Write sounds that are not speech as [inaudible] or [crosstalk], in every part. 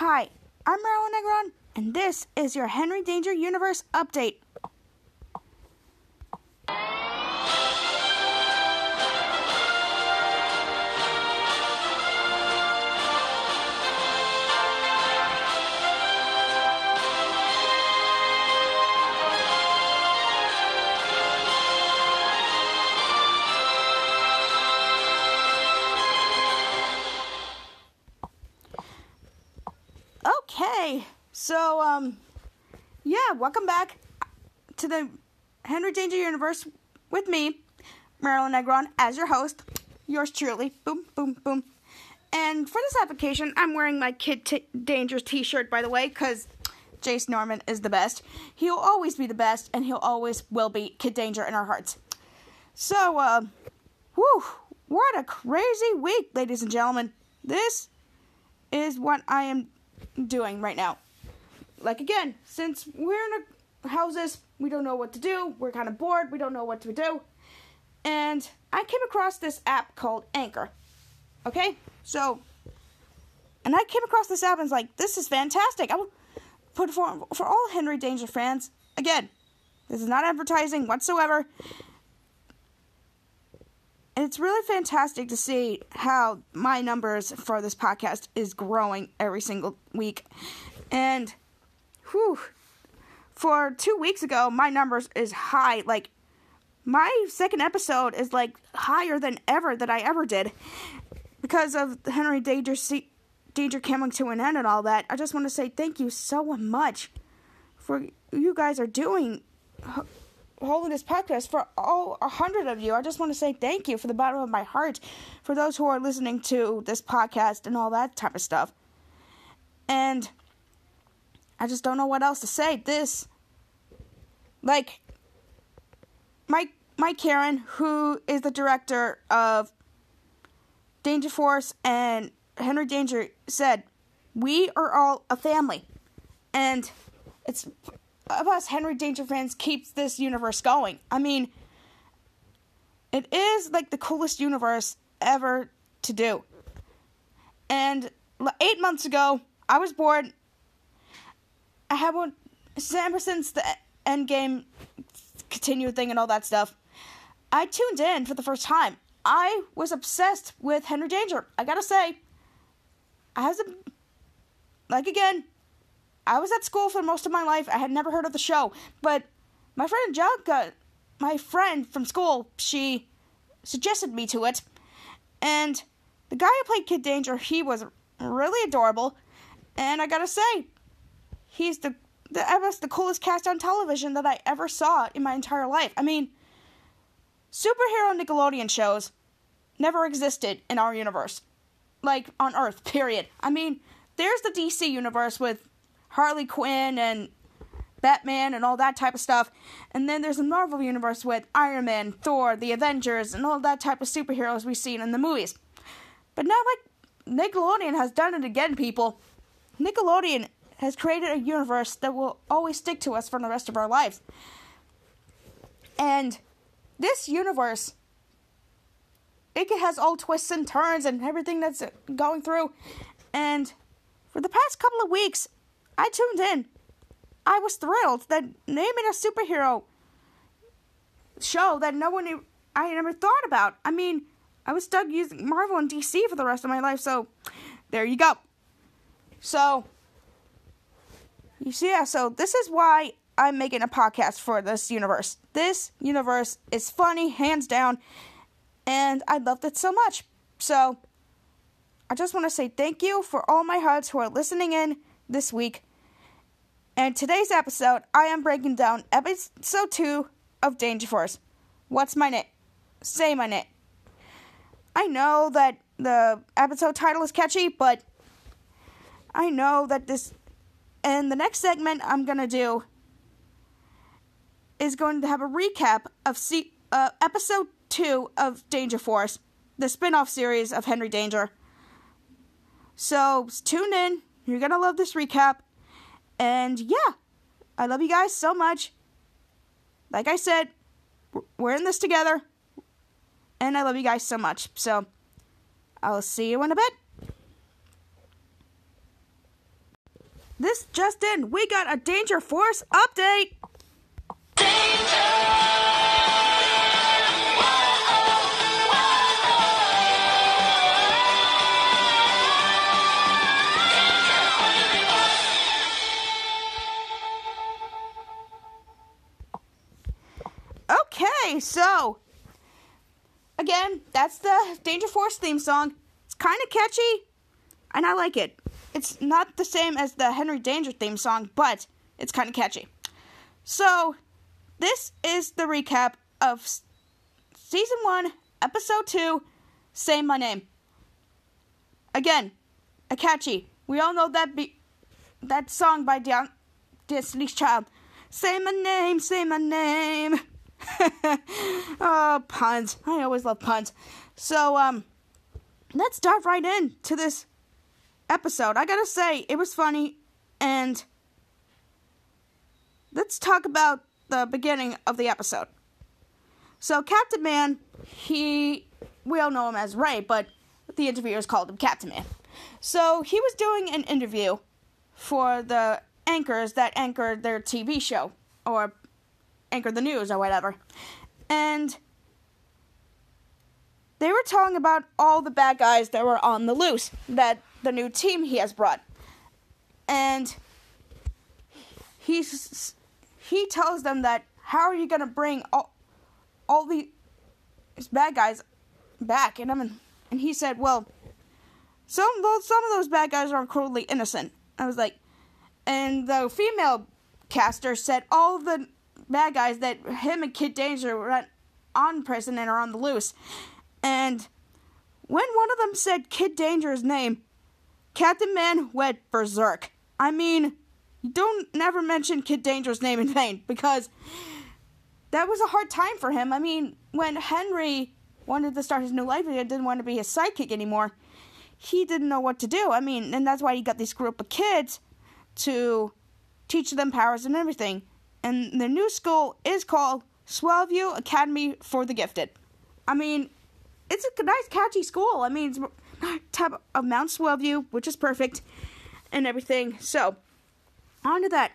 Hi, I'm Marilyn Negron, and this is your Henry Danger Universe update. Welcome back to the Henry Danger Universe with me, Marilyn Negron, as your host. Yours truly, boom, boom, boom. And for this application, I'm wearing my Kid T- Danger's T-shirt, by the way, because Jace Norman is the best. He'll always be the best, and he'll always will be Kid Danger in our hearts. So, uh, whew, what a crazy week, ladies and gentlemen. This is what I am doing right now. Like again, since we're in our houses, we don't know what to do. We're kind of bored. We don't know what to do. And I came across this app called Anchor. Okay? So, and I came across this app and was like, this is fantastic. I will put for for all Henry Danger fans. Again, this is not advertising whatsoever. And it's really fantastic to see how my numbers for this podcast is growing every single week. And whew, for two weeks ago, my numbers is high. Like my second episode is like higher than ever that I ever did because of Henry Danger Danger coming to an end and all that. I just want to say thank you so much for you guys are doing holding this podcast for all a hundred of you. I just want to say thank you for the bottom of my heart for those who are listening to this podcast and all that type of stuff. And I just don't know what else to say. This, like, Mike Mike Caron, who is the director of Danger Force and Henry Danger, said, "We are all a family," and it's of us Henry Danger fans keeps this universe going. I mean, it is like the coolest universe ever to do. And eight months ago, I was bored. One ever since the end game continued thing and all that stuff. I tuned in for the first time. I was obsessed with Henry Danger. I gotta say, I have some, like again, I was at school for most of my life. I had never heard of the show, but my friend Angelica, my friend from school, she suggested me to it, and the guy who played Kid Danger, he was really adorable, and I gotta say, he's the the was the coolest cast on television that I ever saw in my entire life. I mean, superhero Nickelodeon shows never existed in our universe, like on Earth. Period. I mean, there's the DC universe with Harley Quinn and Batman and all that type of stuff. And then there's the Marvel universe with Iron Man, Thor, the Avengers, and all that type of superheroes we've seen in the movies. But now, like Nickelodeon has done it again, people. Nickelodeon has created a universe that will always stick to us for the rest of our lives. And this universe, it has all twists and turns and everything that's going through. And for the past couple of weeks, I tuned in. I was thrilled that they made a superhero show that no one I never thought about. I mean, I was stuck using Marvel and DC for the rest of my life, so there you go. So, you see, yeah, so this is why I'm making a podcast for this universe. This universe is funny, hands down, and I loved it so much. So, I just want to say thank you for all my hearts who are listening in this week. And today's episode, I am breaking down episode 2 of Danger Force. What's my name? Say my name. I know that the episode title is catchy, but I know that this. And the next segment I'm going to do is going to have a recap of uh, episode 2 of Danger Force, the spin off series of Henry Danger. So tune in. You're going to love this recap. And yeah, I love you guys so much. Like I said, we're in this together. And I love you guys so much. So I'll see you in a bit. This just in. We got a Danger Force update. Okay, so again, that's the Danger Force theme song. It's kind of catchy, and I like it. It's not the same as the Henry Danger theme song, but it's kind of catchy. So, this is the recap of season 1, episode 2, Say My Name. Again, a catchy. We all know that be- that song by Dion- Destiny's Child. Say my name, say my name. [laughs] oh, puns. I always love puns. So, um, let's dive right in to this episode. I gotta say, it was funny, and let's talk about the beginning of the episode. So, Captain Man, he, we all know him as Ray, but the interviewers called him Captain Man. So, he was doing an interview for the anchors that anchored their TV show, or anchored the news, or whatever. And they were talking about all the bad guys that were on the loose that the new team he has brought. And he's he tells them that how are you gonna bring all all these bad guys back? And I'm and he said, well, some some of those bad guys are cruelly innocent. I was like, and the female caster said all the bad guys that him and Kid Danger were on prison and are on the loose. And when one of them said Kid Danger's name, Captain Man went berserk. I mean, don't never mention Kid Danger's name in vain because that was a hard time for him. I mean, when Henry wanted to start his new life and didn't want to be his sidekick anymore, he didn't know what to do. I mean, and that's why he got this group of kids to teach them powers and everything. And the new school is called Swellview Academy for the Gifted. I mean, it's a nice, catchy school. I mean, it's top of Mount Swellview, which is perfect, and everything. So, on to that.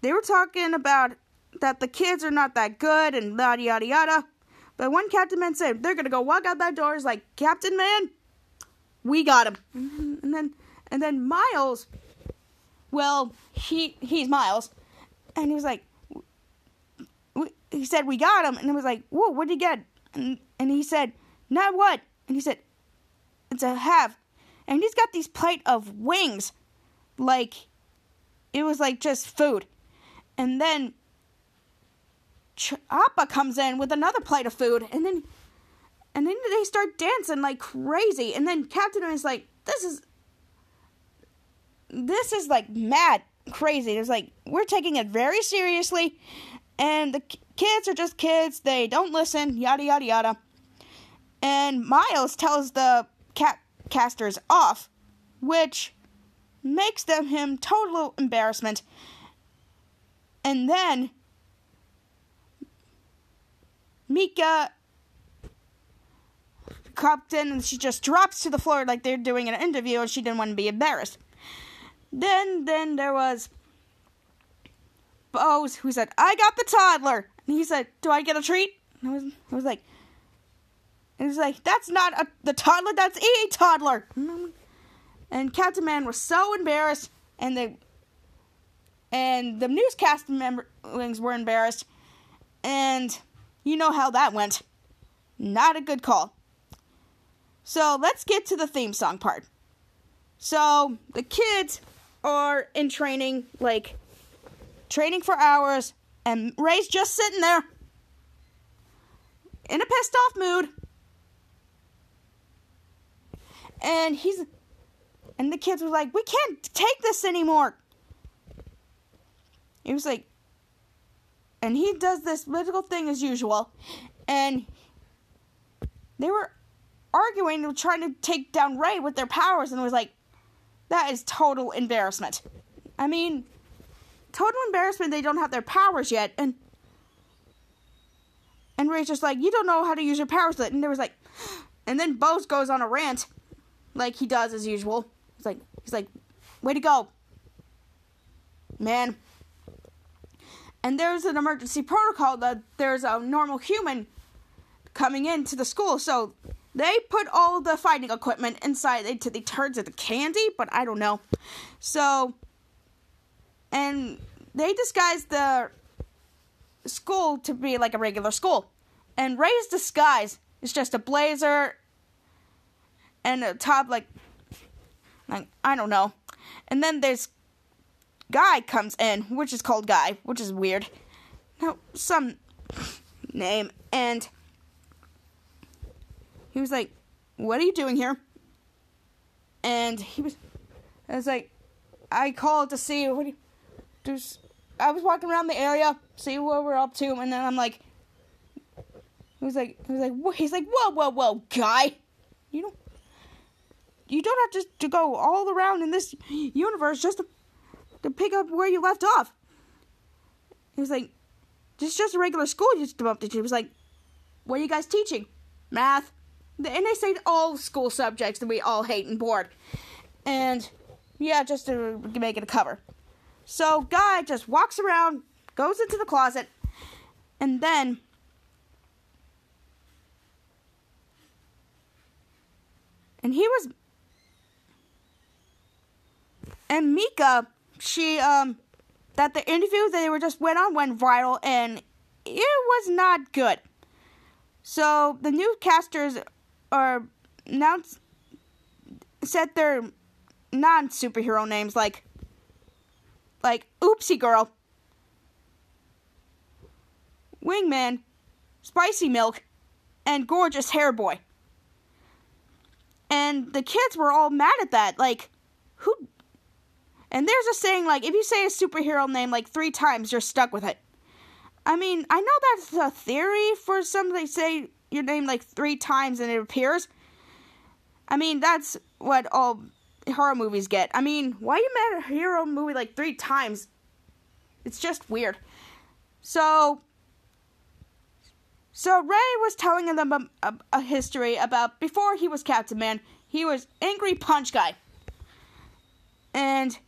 They were talking about that the kids are not that good and yada yada yada. But one Captain Man said they're gonna go walk out that door is like Captain Man, we got him. Mm-hmm. And then and then Miles, well he he's Miles, and he was like, he said we got him, and it was like, whoa, what did he get? And and he said, not what? And he said, a have, and he's got these plate of wings, like it was like just food, and then Appa comes in with another plate of food, and then and then they start dancing like crazy, and then Captain is like, this is this is like mad crazy. It's like we're taking it very seriously, and the kids are just kids. They don't listen. Yada yada yada. And Miles tells the cat casters off, which makes them him total embarrassment. And then Mika comes in and she just drops to the floor like they're doing an interview and she didn't want to be embarrassed. Then then there was Bose who said, I got the toddler. And he said, Do I get a treat? And I was I was like it was like, that's not a, the toddler, that's a toddler. And Captain Man was so embarrassed, and the and the newscast members were embarrassed, and you know how that went. Not a good call. So let's get to the theme song part. So the kids are in training, like training for hours, and Ray's just sitting there in a pissed off mood. And he's and the kids were like, "We can't take this anymore." He was like and he does this little thing as usual and they were arguing and trying to take down Ray with their powers and it was like that is total embarrassment. I mean, total embarrassment they don't have their powers yet and and Ray's just like, "You don't know how to use your powers." And there was like and then Bose goes on a rant like he does as usual. He's like, he's like, way to go. man. And there's an emergency protocol that there's a normal human coming into the school. So they put all the fighting equipment inside into the turds of the candy, but I don't know. So, and they disguised the school to be like a regular school. And Ray's disguise is just a blazer and a top like like I don't know. And then there's Guy comes in, which is called Guy, which is weird. No, some name and he was like, "What are you doing here?" And he was I was like I called to see what you just I was walking around the area, see what we're up to, and then I'm like, he was like, he was like, he's like, whoa, whoa, whoa, guy, you don't, you don't have to, to go all around in this universe just to, to pick up where you left off. He was like, this is just a regular school you just up into. He was like, what are you guys teaching? Math. And they say all school subjects that we all hate and bored. And yeah, just to make it a cover. So Guy just walks around, goes into the closet, and then and he was and Mika, she um that the interview that they were just went on went viral and it was not good. So the newscasters are now said their non superhero names like like Oopsie Girl, Wingman, Spicy Milk, and Gorgeous Hair Boy. And the kids were all mad at that. Like, who? And there's a saying like, if you say a superhero name like three times, you're stuck with it. I mean, I know that's a theory for some. They say your name like three times and it appears. I mean, that's what all horror movies get. I mean, why you at a hero movie like three times? It's just weird. So, so Ray was telling them a, a, a history about before he was Captain Man, he was Angry Punch Guy. And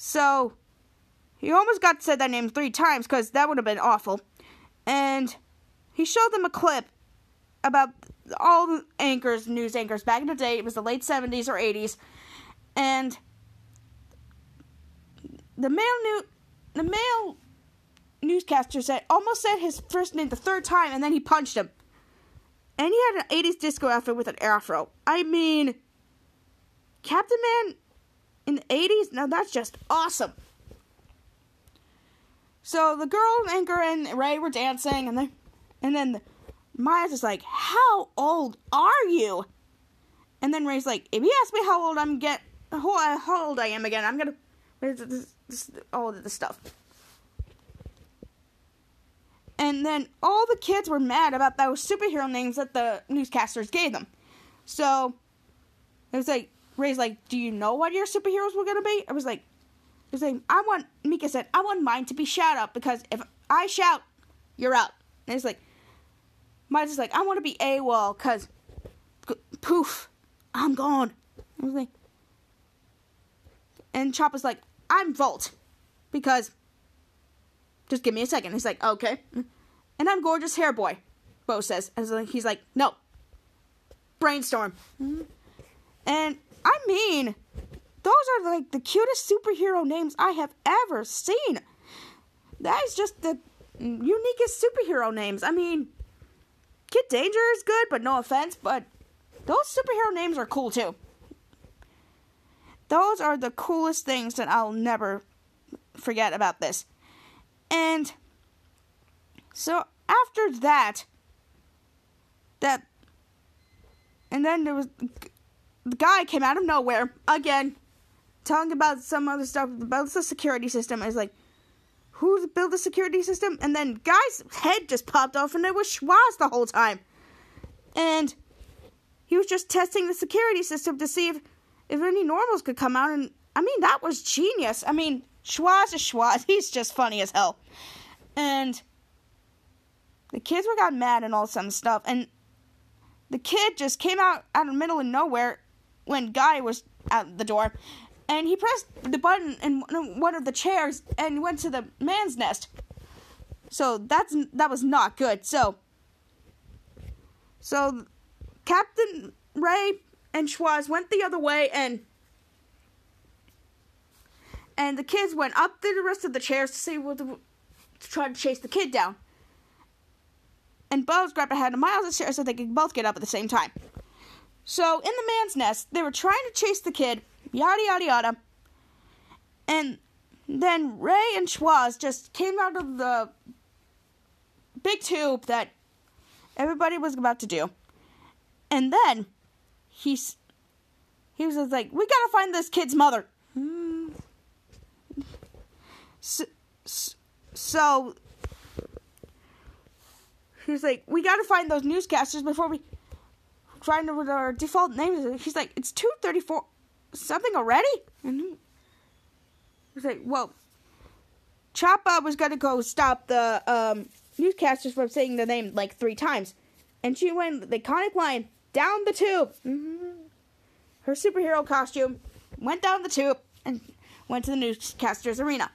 so he almost got said that name three times because that would have been awful. And he showed them a clip about all the anchors, news anchors back in the day. It was the late 70s or 80s. And the male new the male newscaster said almost said his first name the third time and then he punched him. And he had an 80s disco outfit with an afro. I mean Captain Man in the 80s? Now that's just awesome. So the girl anchor and Ray were dancing and then and then the, Maya's just like, How old are you? And then Ray's like, If you ask me how old I'm get how, how old I am again, I'm gonna this, this, all of this stuff. And then all the kids were mad about those superhero names that the newscasters gave them. So it was like Ray's like, Do you know what your superheroes were gonna be? I was like I was like, I want Mika said, I want mine to be shout out because if I shout, you're out. And it's like Mine's just like, I want to be AWOL because poof, I'm gone. I was like, and Chopper's like, I'm Volt because just give me a second. He's like, okay. And I'm gorgeous hair boy, Bo says. And he's like, no. Brainstorm. And I mean, those are like the cutest superhero names I have ever seen. That is just the uniquest superhero names. I mean, Kid Danger is good, but no offense, but those superhero names are cool too. Those are the coolest things that I'll never forget about this. And so after that, that, and then there was the guy came out of nowhere again, talking about some other stuff about the security system. Is like, who built the security system? And then guy's head just popped off, and it was Schwoz the whole time. And he was just testing the security system to see if if any normals could come out. And I mean, that was genius. I mean, Schwoz is Schwoz. [laughs] He's just funny as hell. And the kids were got mad and all some stuff. And the kid just came out out of the middle of nowhere when Guy was at the door. and he pressed the button in one of the chairs and went to the man's nest. So that's that was not good. So so Captain Ray and Schwoz went the other way and and the kids went up through the rest of the chairs to see what the, to try to chase the kid down. And Bose grabbed ahead of Miles' chair so they could both get up at the same time. So in the man's nest, they were trying to chase the kid, yada yada yada. And then Ray and Schwoz just came out of the big tube that everybody was about to do. And then he's he was like, "We gotta find this kid's mother." So, so he was like, "We gotta find those newscasters before we find what our default names." He's like, "It's two thirty four something already," and he was like, "Well." Choppa was gonna go stop the um, newscasters from saying the name like three times, and she went the iconic line down the tube. Mm-hmm. Her superhero costume went down the tube and went to the newscasters arena.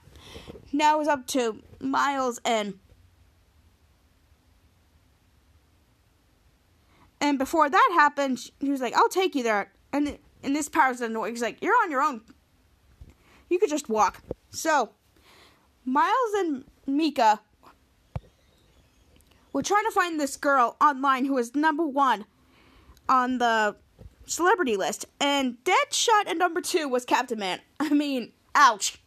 Now it was up to Miles and and before that happened, he was like, "I'll take you there." And and this powers annoying. He's like, "You're on your own. You could just walk." So Miles and Mika were trying to find this girl online who was number one on the celebrity list, and Deadshot at number two was Captain Man. I mean, ouch.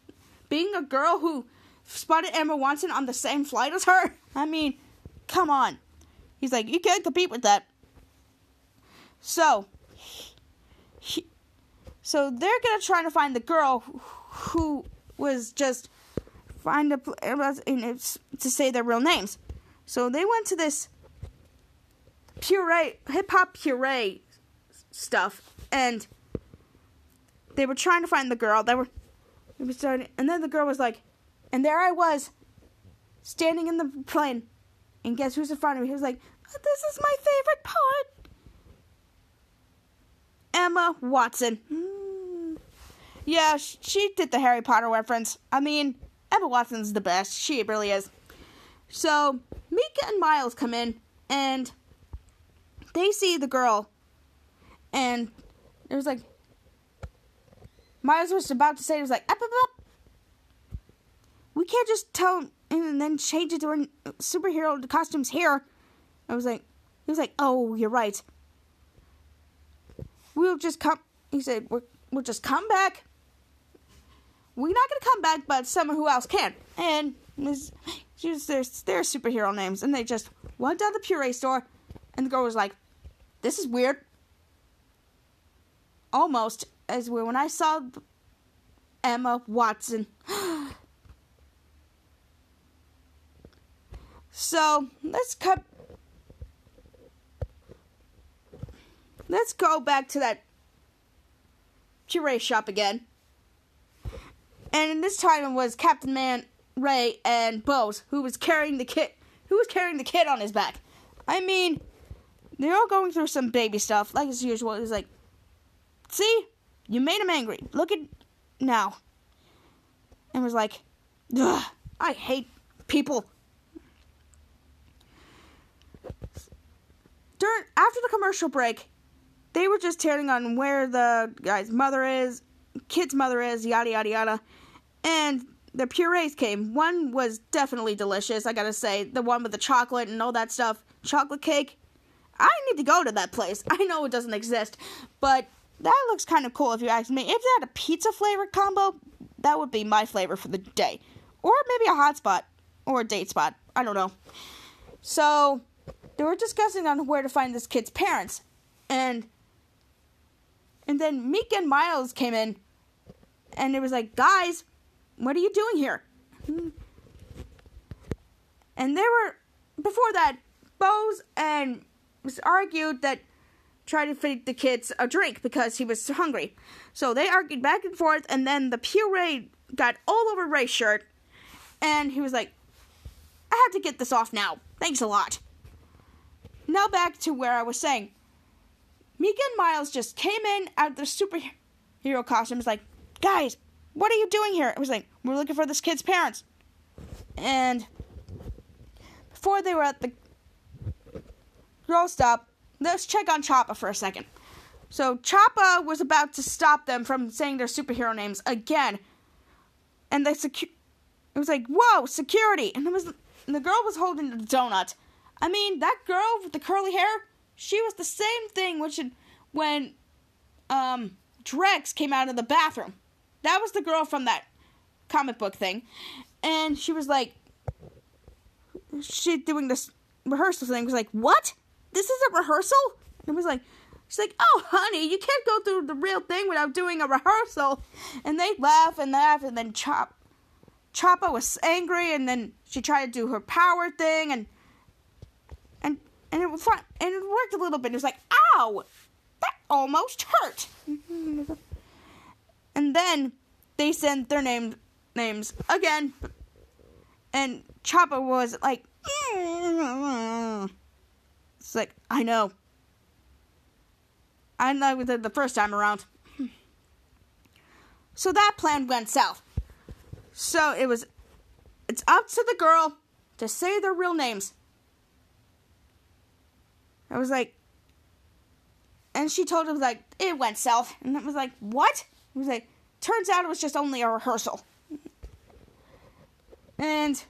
Being a girl who spotted Emma Watson on the same flight as her, [laughs] I mean, come on. He's like, you can't compete with that. So, he, so they're gonna try to find the girl who was just find a to say their real names. So they went to this puree, hip hop puree stuff, and they were trying to find the girl. They were, they were starting, and then the girl was like, and there I was, standing in the plane, and guess who's in front of me? He was like, oh, "This is my favorite part." Emma Watson. Hmm. Yeah, she did the Harry Potter reference. I mean, Emma Watson's the best. She really is. So, Mika and Miles come in, and they see the girl, and it was like Miles was about to say, it was like, up, up, up. We can't just tell and then change it to our superhero costumes here. I was like, he was like, oh, you're right. We'll just come. He said, we're, we'll just come back. We're not gonna come back, but someone who else can. And their, their superhero names, and they just went down the puree store, and the girl was like, this is weird. Almost as when I saw Emma Watson. [gasps] so let's cut. Let's go back to that puree shop again. And this time it was Captain Man, Ray, and Bose who was carrying the kid. Who was carrying the kid on his back? I mean, they're all going through some baby stuff, like as usual. It's like, see, you made him angry. Look at now. And was like, Ugh, I hate people. During after the commercial break, they were just tearing on where the guy's mother is, kid's mother is, yada yada yada, and the purees came. One was definitely delicious, I gotta say. The one with the chocolate and all that stuff, chocolate cake I need to go to that place. I know it doesn't exist, but that looks kind of cool if you ask me. If they had a pizza flavored combo, that would be my flavor for the day. Or maybe a hot spot or a date spot. I don't know. So they were discussing on where to find this kid's parents. And and then Meek and Miles came in and it was like, guys, what are you doing here? And they were before that, Bose and was argued that tried to feed the kids a drink because he was hungry. So they argued back and forth, and then the puree got all over Ray's shirt, and he was like, I have to get this off now. Thanks a lot. Now back to where I was saying. Mika and Miles just came in out of their superhero costumes like, guys, what are you doing here? It was like, we're looking for this kid's parents. And before they were at the girl stop, let's check on Choppa for a second. So Choppa was about to stop them from saying their superhero names again, and they secu- It was like, "Whoa, security!" And it was and the girl was holding the donut. I mean, that girl with the curly hair, she was the same thing which when um, Drex came out of the bathroom. That was the girl from that comic book thing, and she was like, she doing this rehearsal thing was like, "What? This is a rehearsal?" And it was like She's like, "Oh, honey, you can't go through the real thing without doing a rehearsal." And they laugh and laugh, and then Chop, Choppa was angry, and then she tried to do her power thing, and and and it and it worked a little bit. It was like, "Ow, that almost hurt." and then they sent their name names again, and Choppa was like, "It's like I know." I know the, the first time around. So that plan went south. So it was, it's up to the girl to say their real names. I was like, and she told him like it went south, and it was like, what? It was like, turns out it was just only a rehearsal. And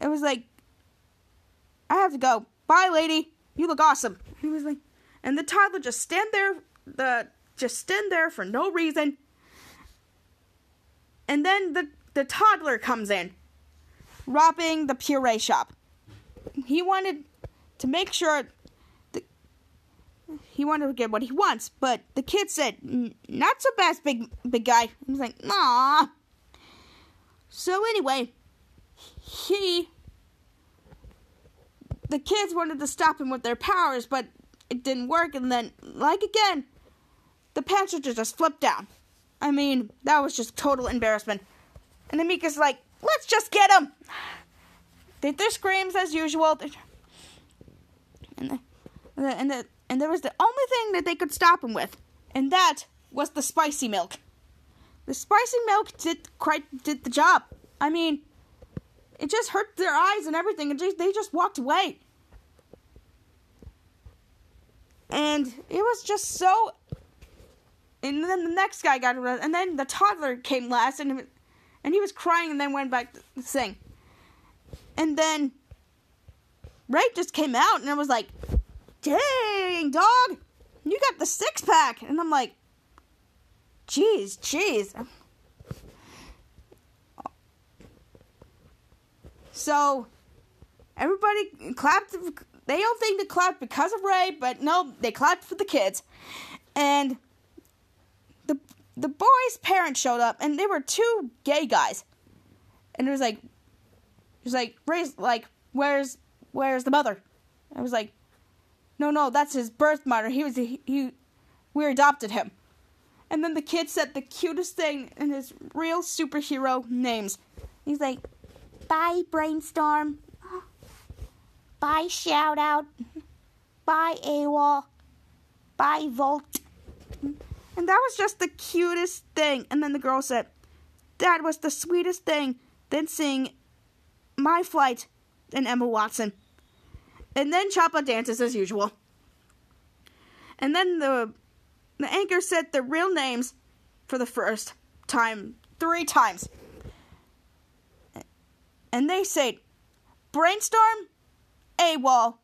it was like, I have to go. Bye, lady. You look awesome. He was like, and the toddler just stand there the just stand there for no reason and then the the toddler comes in robbing the puree shop he wanted to make sure he wanted to get what he wants but the kid said not so fast big big guy he was like nah so anyway he the kids wanted to stop him with their powers but it didn't work, and then, like again, the panther just flipped down. I mean, that was just total embarrassment. And Amika's like, let's just get him! They their screams as usual. And, the, and, the, and there was the only thing that they could stop him with, and that was the spicy milk. The spicy milk did quite did the job. I mean, it just hurt their eyes and everything, and they just walked away and it was just so. And then the next guy got arrested, and then the toddler came last, and and he was crying, and then went back to the thing. And then Ray just came out, and it was like, "Dang, dog, you got the six pack," and I'm like, "Jeez, jeez." So everybody clapped they don't think they clapped because of Ray, but no, they clapped for the kids. And the the boy's parents showed up, and they were two gay guys. And it was like, it was like Ray's like, where's where's the mother? I was like, no, no, that's his birth mother. He was he, he we adopted him. And then the kid said the cutest thing in his real superhero names. He's like, bye, brainstorm. Bye, shout out. Bye, AWOL. Bye, Volt. And that was just the cutest thing. And then the girl said, That was the sweetest thing. Then seeing My Flight and Emma Watson. And then Choppa dances as usual. And then the the anchor said the real names for the first time three times. And they said Brainstorm, AWOL,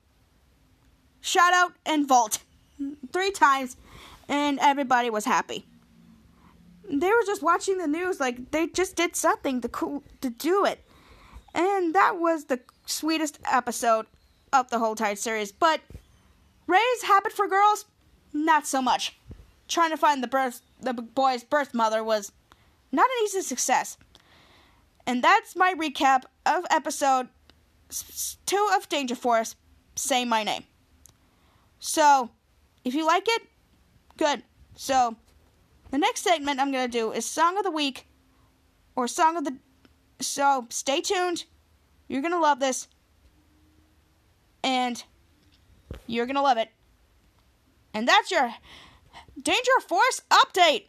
shout out, and vault [laughs] Three times, and everybody was happy. They were just watching the news like they just did something to cool to do it. And that was the sweetest episode of the whole entire series. But Ray's habit for girls, not so much. Trying to find the birth the boy's birth mother was not an easy success. And that's my recap of episode two of Danger Force say my name. So, if you like it, good. So, the next segment I'm going to do is Song of the Week or Song of the. So, stay tuned. You're going to love this. And you're going to love it. And that's your Danger Force update.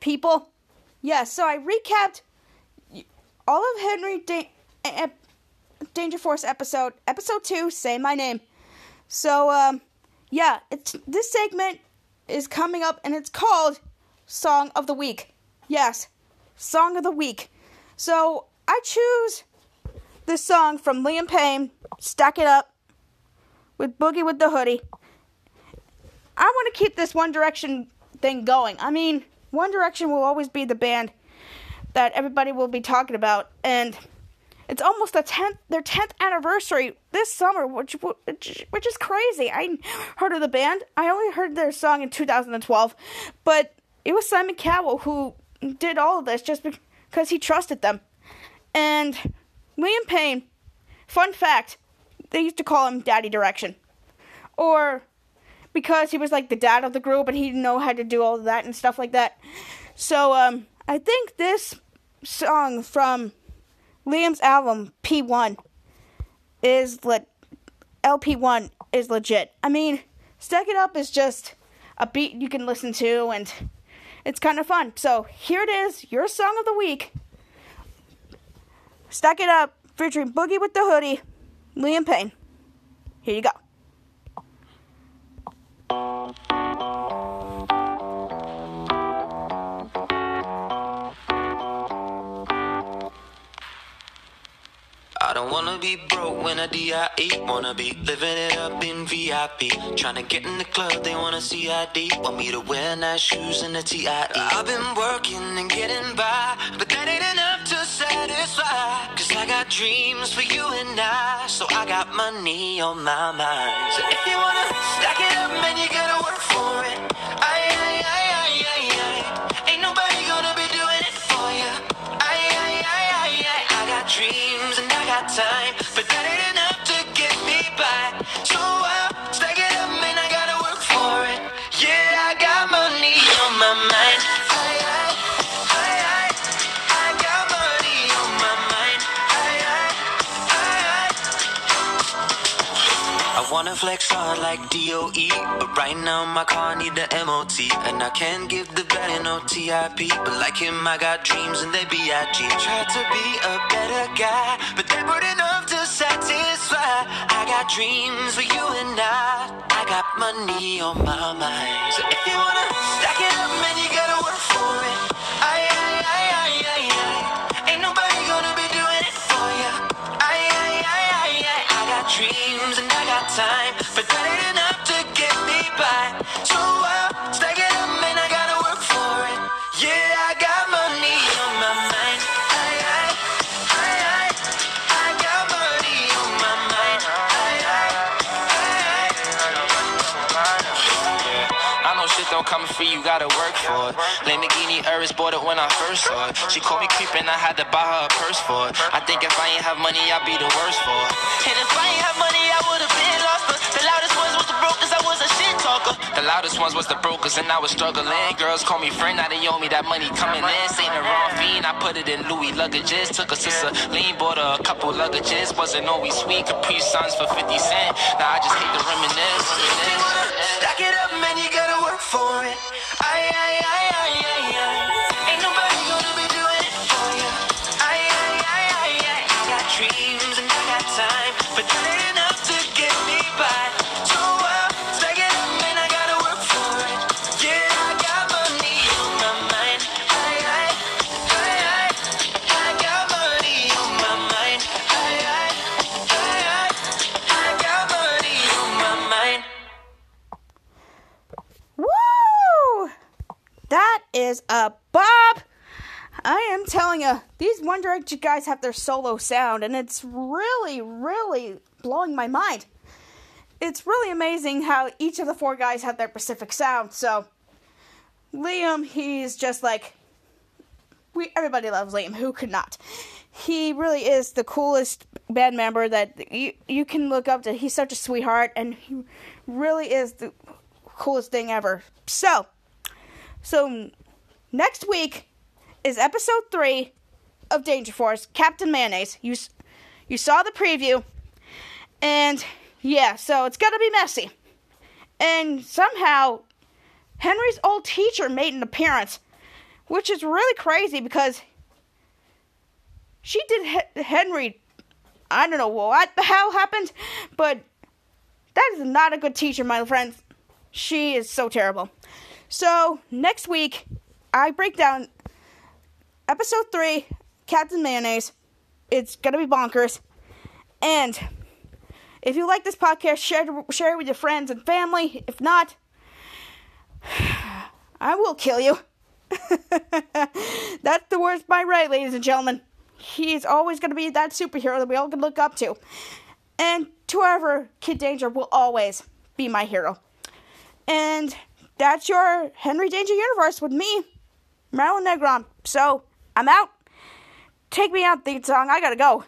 People. Yeah, so I recapped all of Henry da- Danger Force episode, episode two. Say my name. So um, yeah, it's this segment is coming up, and it's called Song of the Week. Yes, Song of the Week. So I choose this song from Liam Payne. Stack it up with Boogie wit da Hoodie. I want to keep this One Direction thing going. I mean, One Direction will always be the band that everybody will be talking about, and it's almost the tenth their tenth anniversary this summer, which, which is crazy. I heard of the band. I only heard their song in 2012, but it was Simon Cowell who did all of this just because he trusted them. And Liam Payne, fun fact, they used to call him Daddy Direction, or because he was like the dad of the group and he didn't know how to do all that and stuff like that. So um, I think this song from Liam's album P1 is le- LP1 is legit. I mean, Stack It Up is just a beat you can listen to and it's kind of fun. So here it is, your song of the week. Stack It Up featuring Boogie wit da Hoodie, Liam Payne. Here you go. Don't wanna be broke when I DIE. Wanna be living it up in VIP. Trying to get in the club, they wanna see ID. Want me to wear nice shoes and a TIE. I've been working and getting by, but that ain't enough to satisfy. Cause I got dreams for you and I, so I got money on my mind. So if you wanna stack it up, man, you gotta work for it. Dreams and I got time, but that ain't enough wanna flex hard like DOE, but right now my car need the MOT, and I can't give the belly no TIP. But like him, I got dreams and they B.I.G. Try to be a better guy, but they weren't enough to satisfy. I got dreams for you and I. I got money on my mind. So if you wanna stack it up, man, you gotta work for it. Dreams and I got time, but that ain't enough to get me by. So I'll stack it up, man, I gotta work for it. Yeah, I got money on my mind. Aye, aye, aye, aye. I got money on my mind. Aye, aye, aye, aye. I know shit don't come free, you gotta work for it. Lamborghini Urus bought it when I first saw it. She called me creeping, I had to buy her a purse for it. I think if I ain't have money, I'd be the worst for it. Loudest ones was the brokers, and I was struggling. Girls call me friend, now they owe me that money coming in. Saying the wrong fiend, I put it in Louis luggages. Took a sister lean, bought a couple luggages. Wasn't always sweet, Capri Suns for 50 cent. Now I just hate to reminisce. Stack it up, man, you gotta work for it. Aye, aye, telling you, these One Direction guys have their solo sound, and it's really, really blowing my mind. It's really amazing how each of the four guys have their specific sound. So, Liam, he's just like we. Everybody loves Liam. Who could not? He really is the coolest band member that you you can look up to. He's such a sweetheart, and he really is the coolest thing ever. So, so next week is episode three of Danger Force, Captain Mayonnaise. You you saw the preview, and yeah, so it's gonna be messy. And somehow, Henry's old teacher made an appearance. which is really crazy because she did Henry. I don't know what the hell happened, but that is not a good teacher, my friends. She is so terrible. So, next week, I break down episode 3, Captain Mayonnaise. It's to be bonkers. And if you like this podcast, share, share it with your friends and family. If not, [sighs] I will kill you. [laughs] That's the worst by right, ladies and gentlemen. He's always to be that superhero that we all can look up to. And to whoever Kid Danger will always be my hero. And that's your Henry Danger universe with me, Marilyn Negron. So I'm out. Take me out, theme song. I gotta go.